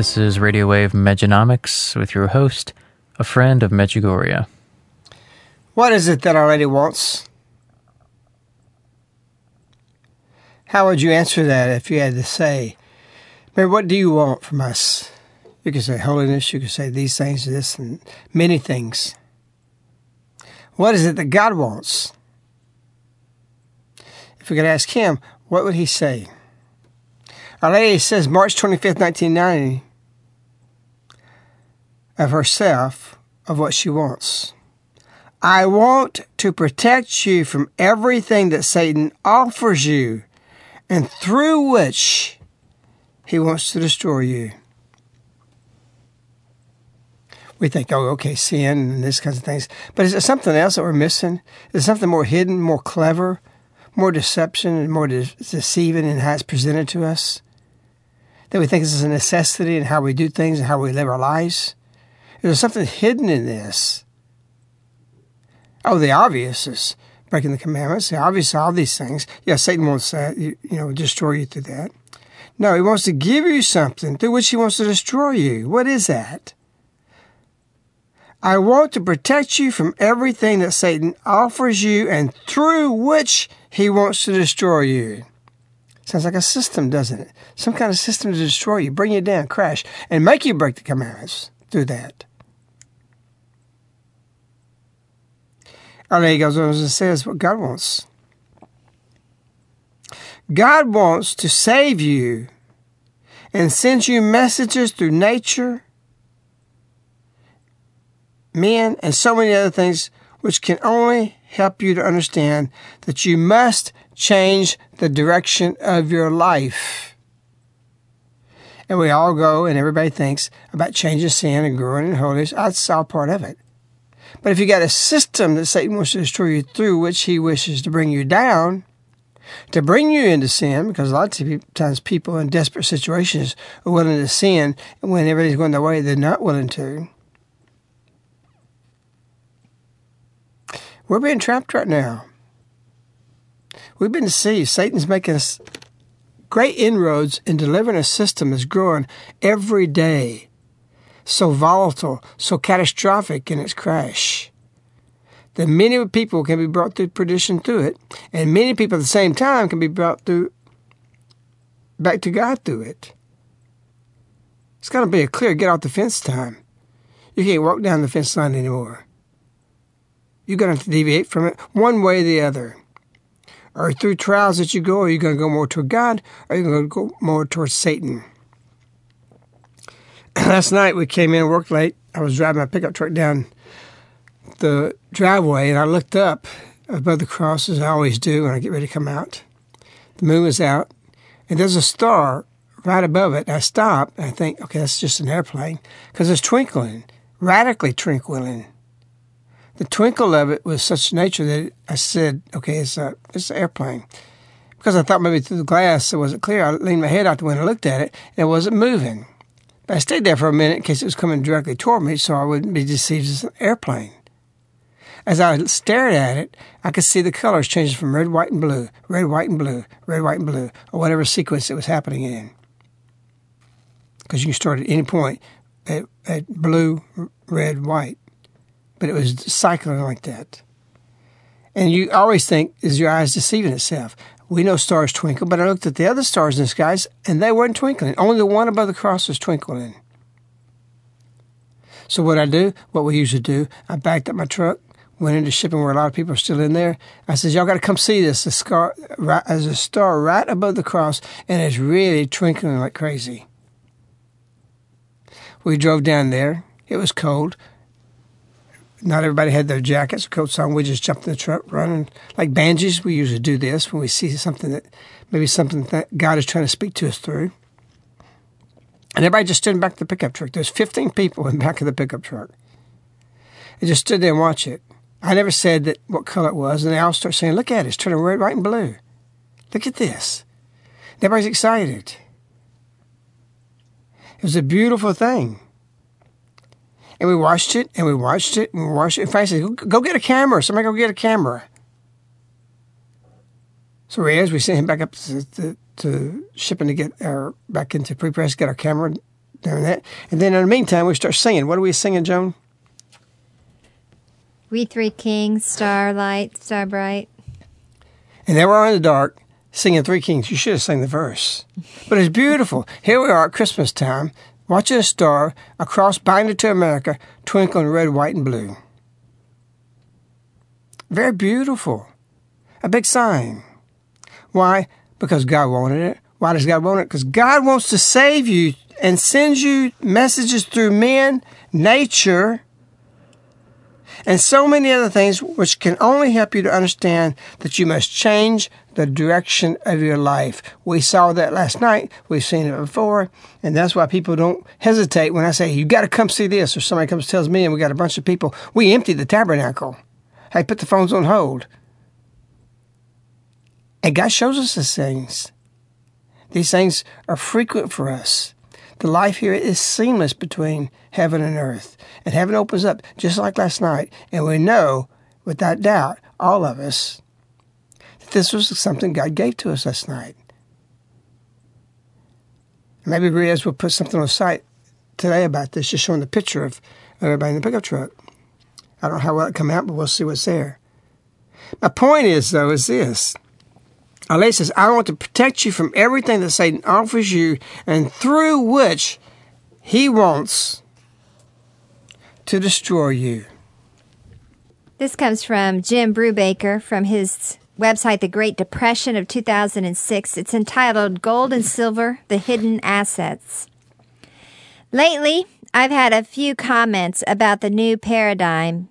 This is Radio Wave Mejanomics with your host, a friend of Medjugorje. What is it that Our Lady wants? How would you answer that if you had to say, Mary, what do you want from us? You could say holiness, you could say these things, this, and many things. What is it that God wants? If we could ask Him, what would He say? Our Lady says March 25th, 1990, of herself, of what she wants. I want to protect you from everything that Satan offers you and through which he wants to destroy you. We think, oh, okay, sin and this kinds of things. But is there something else that we're missing? Is there something more hidden, more clever, more deception, and more de- deceiving in how it's presented to us? that we think this is a necessity in how we do things and how we live our lives? There's something hidden in this. Oh, the obvious is breaking the commandments. The obvious, all these things. Yeah, Satan wants that, you, you know, destroy you through that. No, he wants to give you something through which he wants to destroy you. What is that? I want to protect you from everything that Satan offers you and through which he wants to destroy you. Sounds like a system, doesn't it? Some kind of system to destroy you, bring you down, crash, and make you break the commandments through that. Our Lady goes on and says what God wants. God wants to save you and sends you messages through nature, men, and so many other things which can only help you to understand that you must change the direction of your life. And we all go and everybody thinks about changing sin and growing in holiness. That's all part of it. But if you got a system that Satan wants to destroy you through, which he wishes to bring you down, to bring you into sin, because a lot of times people in desperate situations are willing to sin, and when everything's going their way, they're not willing to. We're being trapped right now. We've been deceived. Satan's making us great inroads in delivering a system that's growing every day, so volatile, so catastrophic in its crash. That many people can be brought to perdition through it, and many people at the same time can be brought through back to God through it. It's got to be a clear get off the fence time. You can't walk down the fence line anymore. You're going to have to deviate from it one way or the other. Or through trials that you go, are you going to go more toward God or are you going to go more towards Satan? Last night we came in, and worked late. I was driving my pickup truck down the driveway and I looked up above the cross as I always do when I get ready to come out. The moon was out and there's a star right above it. I stop and I think, okay, that's just an airplane because it's twinkling, radically twinkling the twinkle of it was such nature that I said, okay, it's a it's an airplane. Because I thought maybe through the glass it wasn't clear, I leaned my head out the window and looked at it, and it wasn't moving. But I stayed there for a minute in case it was coming directly toward me, so I wouldn't be deceived as an airplane. As I stared at it, I could see the colors changing from red, white, and blue, red, white, and blue, red, white, and blue, or whatever sequence it was happening in. Because you can start at any point at, at blue, red, white but it was cycling like that. And you always think, is your eyes deceiving itself? We know stars twinkle, but I looked at the other stars in the skies and they weren't twinkling. Only the one above the cross was twinkling. So what I do, what we usually do, I backed up my truck, went into shipping where a lot of people are still in there. I says, y'all got to come see this. The scar, right, there's a star right above the cross and it's really twinkling like crazy. We drove down there. It was cold not everybody had their jackets or coats on. We just jumped in the truck running like banshees. We usually do this when we see something that maybe something that God is trying to speak to us through. And everybody just stood in back of the pickup truck. There's 15 people in back of the pickup truck. They just stood there and watched it. I never said that what color it was, and they all start saying, "Look at it! It's turning red, white, and blue. Look at this." everybody's excited. It was a beautiful thing. And we watched it and we watched it and we watched it. And finally said, go get a camera. Somebody go get a camera. So we as we sent him back up to, to, to, shipping to get our back into pre-press, get our camera doing that. And then in the meantime, we start singing. What are we singing, Joan? We Three Kings, Starlight, Star Bright. And there we are in the dark singing Three Kings. You should have sang the verse. But it's beautiful. Here we are at Christmas time watching a star across binding to America twinkle in red, white, and blue. Very beautiful. A big sign. Why? Because God wanted it. Why does God want it? Because God wants to save you and sends you messages through men, nature, and so many other things which can only help you to understand that you must change the direction of your life. We saw that last night. We've seen it before. And that's why people don't hesitate when I say, you got to come see this, or somebody comes tells me, and we got a bunch of people. We emptied the tabernacle. Hey, put the phones on hold. And God shows us these things. These things are frequent for us. The life here is seamless between heaven and earth. And heaven opens up just like last night. And we know, without doubt, all of us, this was something God gave to us last night. Maybe Riaz will put something on the site today about this, just showing the picture of everybody in the pickup truck. I don't know how well it come out, but we'll see what's there. My point is, though, is this. Allah says, I want to protect you from everything that Satan offers you and through which he wants to destroy you. This comes from Jim Brubaker from his website, The Great Depression of 2006. It's entitled Gold and Silver The Hidden Assets. Lately, I've had a few comments about the new paradigm,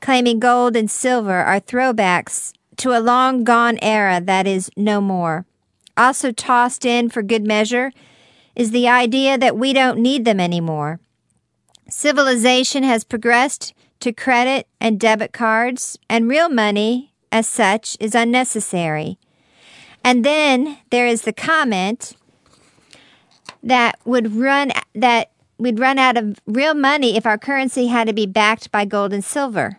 claiming gold and silver are throwbacks to a long gone era that is no more. Also tossed in for good measure is the idea that we don't need them anymore. Civilization has progressed to credit and debit cards, and real money, as such, is unnecessary. And then there is the comment that would run that we'd run out of real money if our currency had to be backed by gold and silver.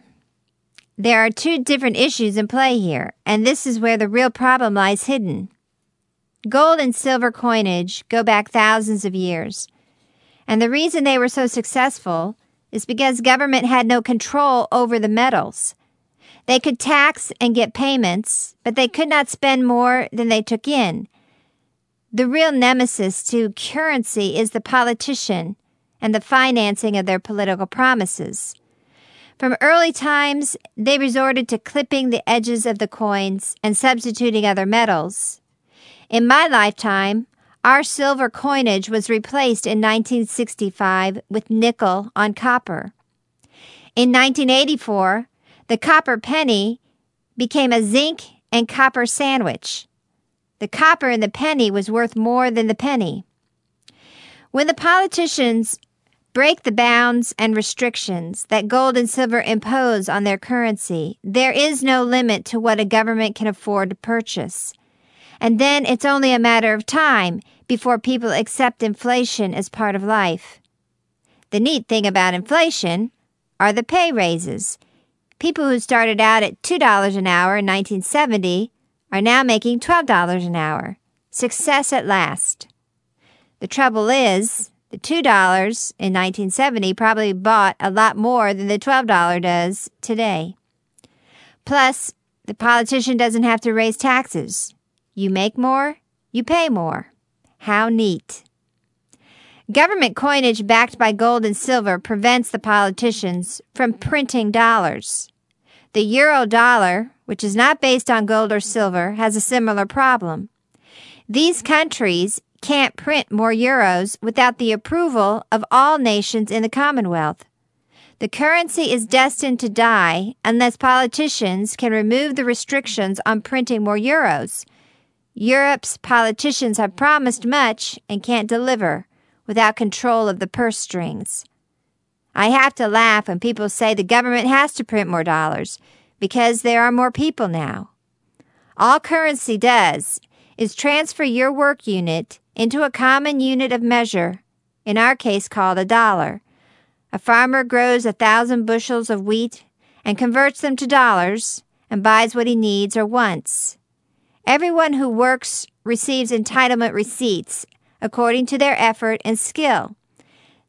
there are two different issues in play here, and this is where the real problem lies hidden. Gold and silver coinage go back thousands of years. And the reason they were so successful is because government had no control over the metals. They could tax and get payments, but they could not spend more than they took in. The real nemesis to currency is the politician and the financing of their political promises. From early times, they resorted to clipping the edges of the coins and substituting other metals. In my lifetime, our silver coinage was replaced in 1965 with nickel on copper. In 1984, the copper penny became a zinc and copper sandwich. The copper in the penny was worth more than the penny. When the politicians break the bounds and restrictions that gold and silver impose on their currency, there is no limit to what a government can afford to purchase. And then it's only a matter of time before people accept inflation as part of life. The neat thing about inflation are the pay raises. People who started out at $2 an hour in 1970 are now making $12 an hour. Success at last. The trouble is, the $2 in 1970 probably bought a lot more than the $12 does today. Plus, the politician doesn't have to raise taxes. You make more, you pay more. How neat. Government coinage backed by gold and silver prevents the politicians from printing dollars. The euro dollar, which is not based on gold or silver, has a similar problem. These countries can't print more euros without the approval of all nations in the Commonwealth. The currency is destined to die unless politicians can remove the restrictions on printing more euros. Europe's politicians have promised much and can't deliver without control of the purse strings. I have to laugh when people say the government has to print more dollars because there are more people now. All currency does is transfer your work unit into a common unit of measure, in our case called a dollar. A farmer grows a thousand bushels of wheat and converts them to dollars and buys what he needs or wants. Everyone who works receives entitlement receipts according to their effort and skill.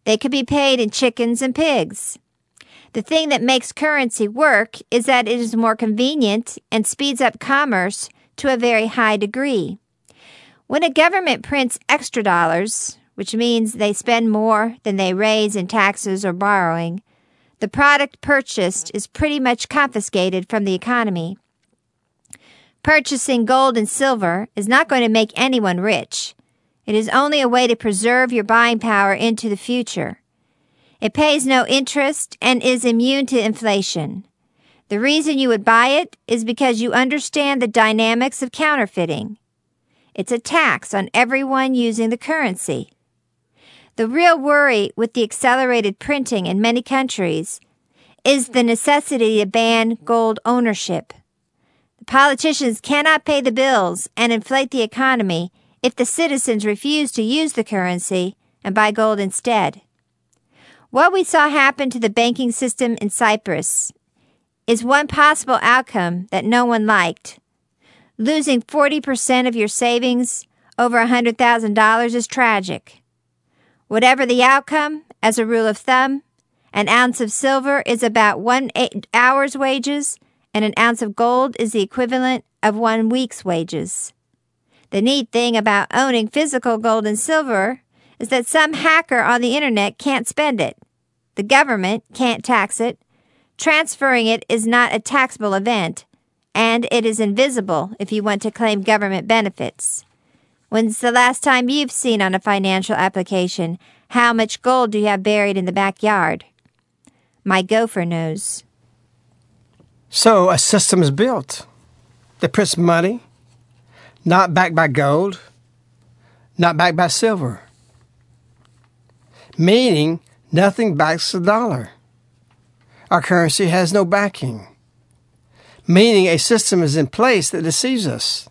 They could be paid in chickens and pigs. The thing that makes currency work is that it is more convenient and speeds up commerce to a very high degree. When a government prints extra dollars, which means they spend more than they raise in taxes or borrowing, the product purchased is pretty much confiscated from the economy. Purchasing gold and silver is not going to make anyone rich. It is only a way to preserve your buying power into the future. It pays no interest and is immune to inflation. The reason you would buy it is because you understand the dynamics of counterfeiting. It's a tax on everyone using the currency. The real worry with the accelerated printing in many countries is the necessity to ban gold ownership. The politicians cannot pay the bills and inflate the economy if the citizens refuse to use the currency and buy gold instead. What we saw happen to the banking system in Cyprus is one possible outcome that no one liked. Losing 40% of your savings over $100,000 is tragic. Whatever the outcome, as a rule of thumb, an ounce of silver is about one hour's wages, and an ounce of gold is the equivalent of one week's wages. The neat thing about owning physical gold and silver is that some hacker on the internet can't spend it. The government can't tax it. Transferring it is not a taxable event, and it is invisible if you want to claim government benefits. When's the last time you've seen on a financial application how much gold do you have buried in the backyard? My gopher knows. So a system is built that puts money not backed by gold, not backed by silver, meaning nothing backs the dollar. Our currency has no backing, meaning a system is in place that deceives us,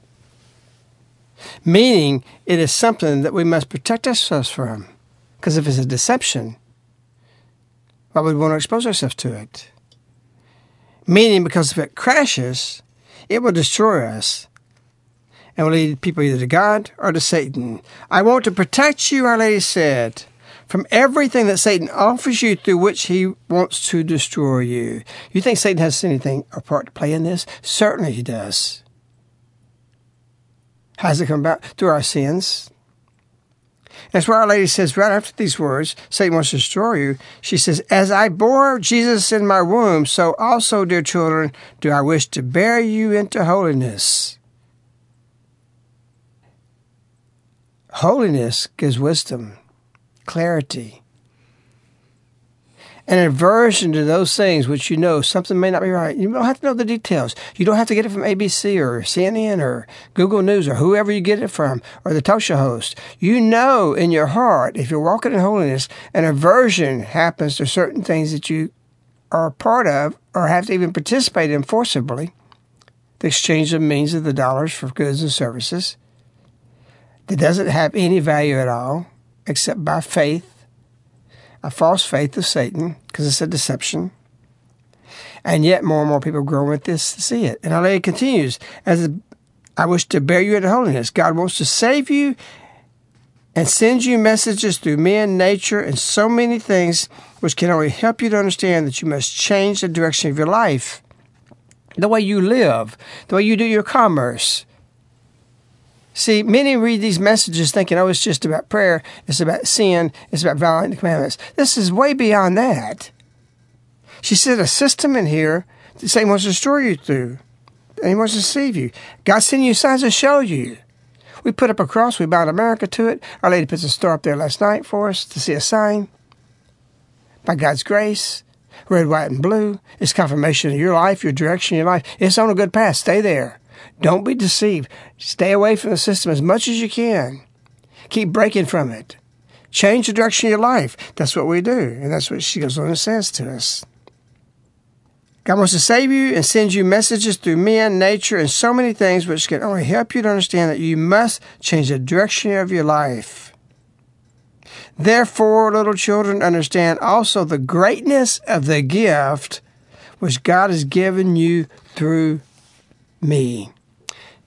meaning it is something that we must protect ourselves from. Because if it's a deception, why would we want to expose ourselves to it? Meaning, because if it crashes, it will destroy us and will lead people either to God or to Satan. I want to protect you, Our Lady said, from everything that Satan offers you through which he wants to destroy you. You think Satan has anything or part to play in this? Certainly he does. Does it come about? Through our sins. That's why Our Lady says right after these words, Satan wants to destroy you. She says, As I bore Jesus in my womb, so also, dear children, do I wish to bear you into holiness. Holiness gives wisdom, clarity, an aversion to those things which you know something may not be right. You don't have to know the details. You don't have to get it from ABC or CNN or Google News or whoever you get it from or the show host. You know in your heart, if you're walking in holiness, an aversion happens to certain things that you are a part of or have to even participate in forcibly. The exchange of means of the dollars for goods and services that doesn't have any value at all except by faith a false faith of Satan because it's a deception. And yet more and more people grow with this to see it. And Our Lady continues, as I wish to bear you into holiness. God wants to save you and sends you messages through men, nature, and so many things which can only help you to understand that you must change the direction of your life, the way you live, the way you do your commerce, See, many read these messages thinking, oh, it's just about prayer, it's about sin, it's about violating the commandments. This is way beyond that. She said a system in here that Satan wants to destroy you through. And he wants to deceive you. God's sending you signs to show you. We put up a cross, we bound America to it. Our Lady puts a star up there last night for us to see a sign. By God's grace, red, white, and blue. It's confirmation of your life, your direction, your life. It's on a good path. Stay there. Don't be deceived. Stay away from the system as much as you can. Keep breaking from it. Change the direction of your life. That's what we do. And that's what she goes on and says to us. God wants to save you and sends you messages through men, nature, and so many things which can only help you to understand that you must change the direction of your life. Therefore, little children, understand also the greatness of the gift which God has given you through me.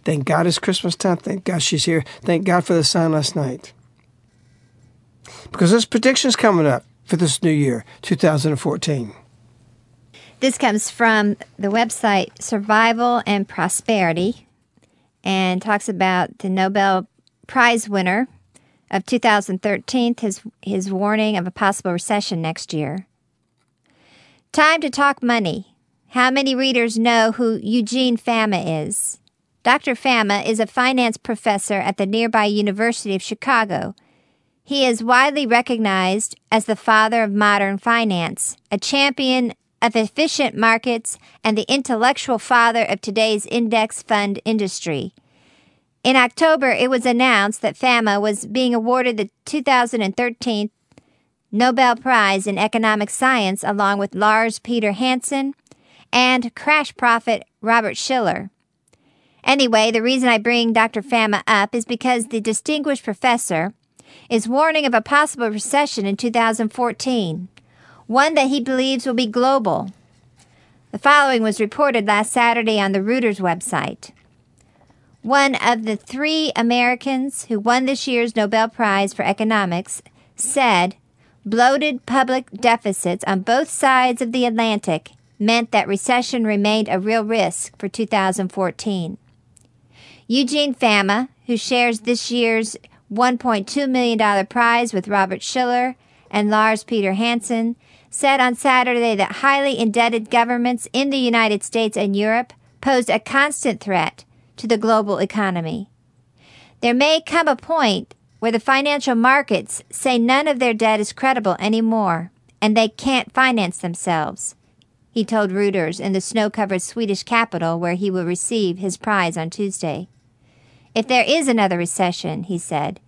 Thank God it's Christmas time. Thank God she's here. Thank God for the sign last night. Because this prediction's coming up for this new year, 2014. This comes from the website Survival and Prosperity and talks about the Nobel Prize winner of 2013, his, his warning of a possible recession next year. Time to talk money. How many readers know who Eugene Fama is? Dr. Fama is a finance professor at the nearby University of Chicago. He is widely recognized as the father of modern finance, a champion of efficient markets, and the intellectual father of today's index fund industry. In October, it was announced that Fama was being awarded the 2013 Nobel Prize in Economic Science along with Lars Peter Hansen, and crash prophet Robert Shiller. Anyway, the reason I bring Dr. Fama up is because the distinguished professor is warning of a possible recession in 2014, one that he believes will be global. The following was reported last Saturday on the Reuters website. One of the three Americans who won this year's Nobel Prize for Economics said bloated public deficits on both sides of the Atlantic meant that recession remained a real risk for 2014. Eugene Fama, who shares this year's $1.2 million prize with Robert Shiller and Lars Peter Hansen, said on Saturday that highly indebted governments in the United States and Europe posed a constant threat to the global economy. There may come a point where the financial markets say none of their debt is credible anymore and they can't finance themselves he told Reuters in the snow covered Swedish capital where he will receive his prize on Tuesday. If there is another recession, he said,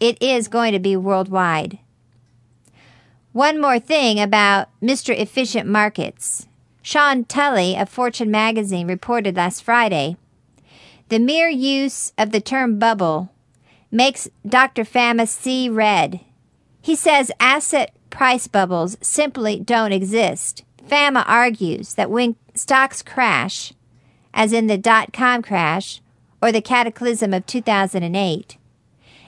it is going to be worldwide. One more thing about Mr. Efficient Markets. Shawn Tully of Fortune magazine reported last Friday the mere use of the term bubble makes Dr. Fama see red. He says asset price bubbles simply don't exist. Fama argues that when stocks crash, as in the dot com crash or the cataclysm of 2008,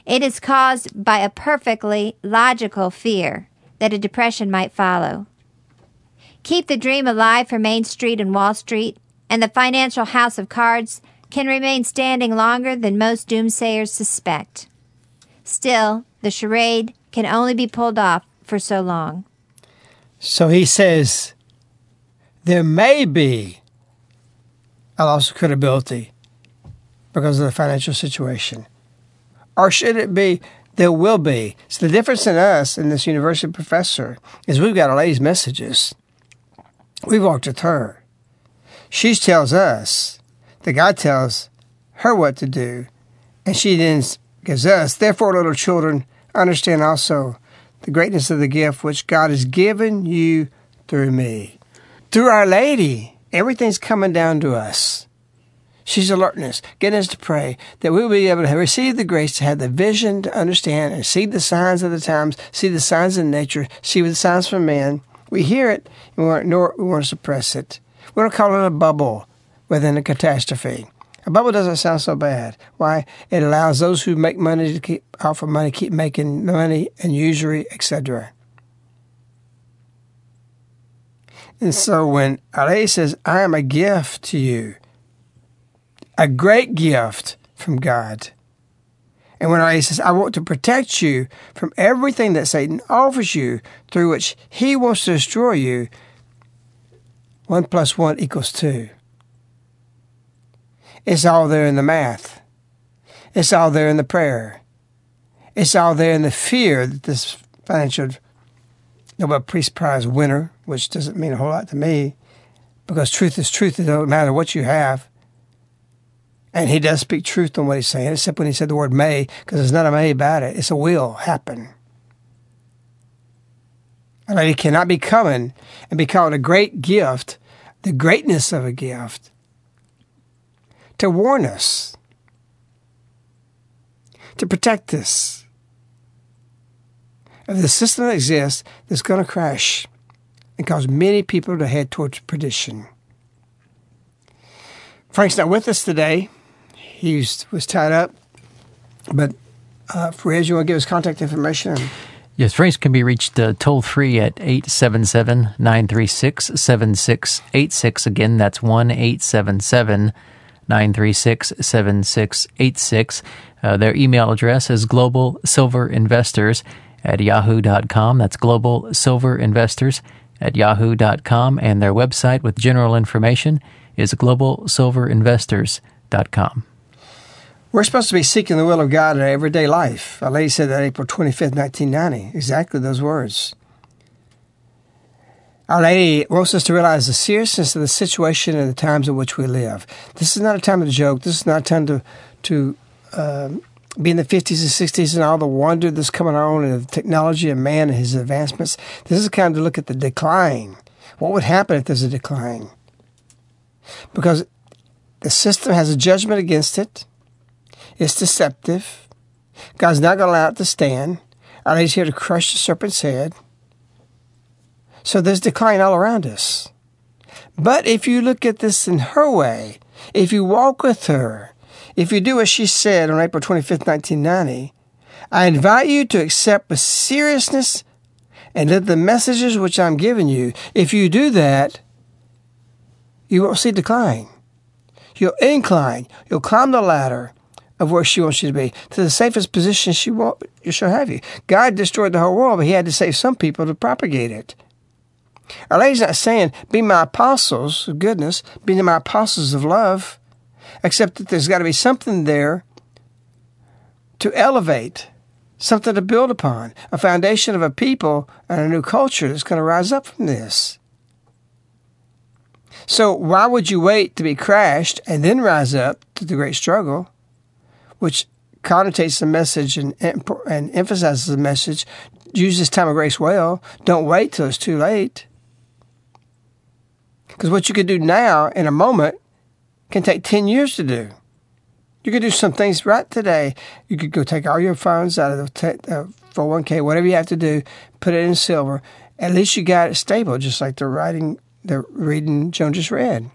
it is caused by a perfectly logical fear that a depression might follow. Keep the dream alive for Main Street and Wall Street, and the financial house of cards can remain standing longer than most doomsayers suspect. Still, the charade can only be pulled off for so long. So he says, there may be a loss of credibility because of the financial situation. Or should it be, there will be? So the difference in us and this university professor is we've got a lady's messages. We've walked with her. She tells us that God tells her what to do, and she then gives us, therefore, little children, understand also the greatness of the gift which God has given you through me. Through Our Lady, everything's coming down to us. She's alertness, getting us to pray that we will be able to receive the grace to have the vision to understand and see the signs of the times, see the signs in nature, see the signs from man. We hear it and we want, nor, we want to suppress it. We don't call it a bubble within a catastrophe. A bubble doesn't sound so bad. Why? It allows those who make money to keep offer money, keep making money and usury, etc. And so when Ale says, I am a gift to you, a great gift from God. And when Ale says, I want to protect you from everything that Satan offers you through which he wants to destroy you, one plus one equals two. It's all there in the math. It's all there in the prayer. It's all there in the fear that this financial Nobel Peace Prize winner, which doesn't mean a whole lot to me, because truth is truth. It doesn't matter what you have. And he does speak truth on what he's saying, except when he said the word may, because there's not a may about it. It's a will happen. And it cannot be coming and be called a great gift, the greatness of a gift, to warn us, to protect us. If the system that exists that's going to crash and cause many people to head towards perdition. Frank's not with us today. He was tied up. But uh, Fred, you want to give us contact information? Yes, Frank can be reached uh, toll free at 877 936 7686. Again, that's 1 877 936 7686. Uh, their email address is globalsilverinvestors at yahoo.com. That's Global Silver Investors at yahoo.com. And their website with general information is globalsilverinvestors.com. We're supposed to be seeking the will of God in our everyday life. A lady said that April 25th, 1990. Exactly those words. Our Lady wants us to realize the seriousness of the situation and the times in which we live. This is not a time to joke. This is not a time to to um, be in the 50s and 60s and all the wonder that's coming on and the technology and man and his advancements. This is kind of to look at the decline. What would happen if there's a decline? Because the system has a judgment against it. It's deceptive. God's not going to allow it to stand. And he's here to crush the serpent's head. So there's decline all around us. But if you look at this in her way, if you walk with her, if you do as she said on April 25th, 1990, I invite you to accept with seriousness and let the messages which I'm giving you, if you do that, you won't see decline. You'll incline. You'll climb the ladder of where she wants you to be to the safest position she will she'll have you. God destroyed the whole world, but He had to save some people to propagate it. Our Lady's not saying, be my apostles of goodness, be my apostles of love, except that there's got to be something there to elevate, something to build upon, a foundation of a people and a new culture that's going to rise up from this. So, why would you wait to be crashed and then rise up to the great struggle, which connotates the message and, and emphasizes the message? Use this time of grace well. Don't wait till it's too late. Because what you could do now in a moment can take 10 years to do. You could do some things right today. You could go take all your funds out of the 401k, uh, whatever you have to do, put it in silver. At least you got it stable, just like the writing the reading Joan just read.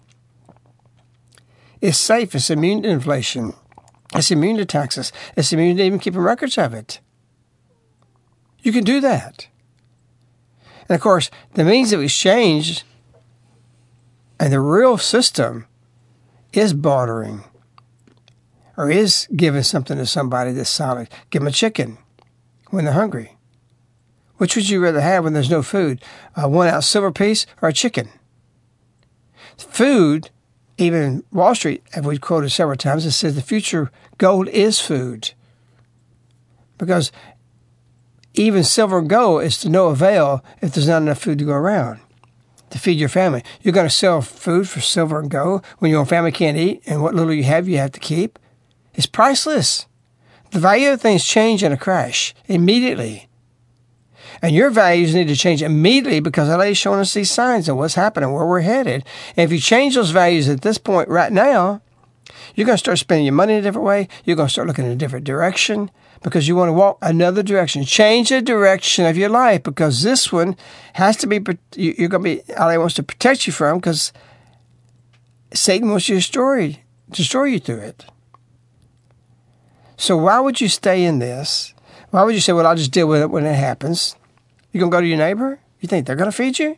It's safe. It's immune to inflation. It's immune to taxes. It's immune to even keeping records of it. You can do that. And of course, the means of exchange and the real system is bartering or is giving something to somebody that's solid. Give them a chicken when they're hungry. Which would you rather have when there's no food? A one ounce silver piece or a chicken? Food, even Wall Street, as we've quoted several times, it says the future gold is food. Because even silver and gold is to no avail if there's not enough food to go around to feed your family. You're going to sell food for silver and gold when your own family can't eat, and what little you have, you have to keep. It's priceless. The value of things change in a crash immediately. And your values need to change immediately because LA is showing us these signs of what's happening, where we're headed. And if you change those values at this point right now, you're going to start spending your money in a different way. You're going to start looking in a different direction because you want to walk another direction. Change the direction of your life because this one has to be, you're going to be, LA wants to protect you from because Satan wants to destroy, destroy you through it. So why would you stay in this? Why would you say, well, I'll just deal with it when it happens? You're gonna go to your neighbor? You think they're gonna feed you?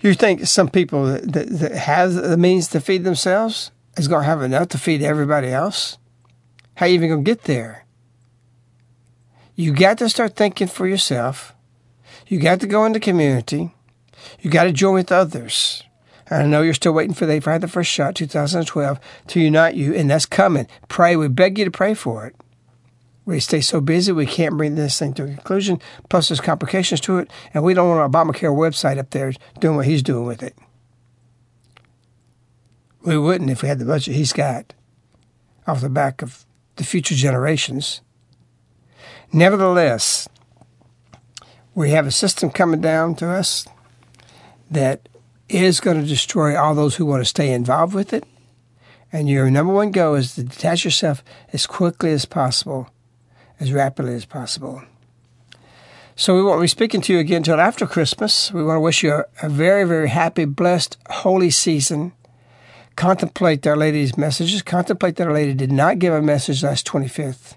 You think some people that, that, that have the means to feed themselves is gonna have enough to feed everybody else? How you even gonna get there? You got to start thinking for yourself. You got to go into community. You got to join with others. I know you're still waiting for the for the first shot, 2012, to unite you, and that's coming. Pray. We beg you to pray for it. We stay so busy we can't bring this thing to a conclusion. Plus, there's complications to it, and we don't want our Obamacare website up there doing what he's doing with it. We wouldn't if we had the budget he's got off the back of the future generations. Nevertheless, we have a system coming down to us that is going to destroy all those who want to stay involved with it. And your number one goal is to detach yourself as quickly as possible as rapidly as possible. So we won't be speaking to you again until after Christmas. We want to wish you a, a very, very happy, blessed, holy season. Contemplate Our Lady's messages. Contemplate that Our Lady did not give a message last 25th.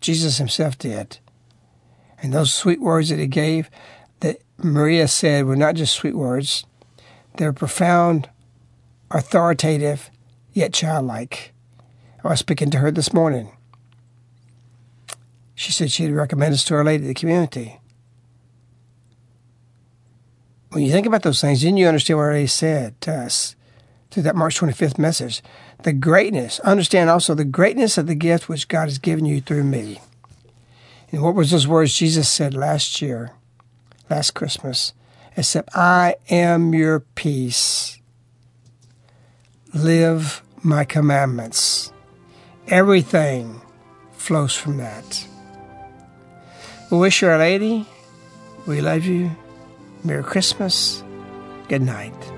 Jesus himself did. And those sweet words that he gave, that Maria said, were not just sweet words. They're profound, authoritative, yet childlike. I was speaking to her this morning. She said she'd recommend us to Our Lady the community. When you think about those things, then you understand what Our Lady said to us through that March 25th message. The greatness, understand also the greatness of the gift which God has given you through me. And what was those words Jesus said last year, last Christmas? Except I am your peace. Live my commandments. Everything flows from that. We wish you Our Lady. We love you. Merry Christmas. Good night.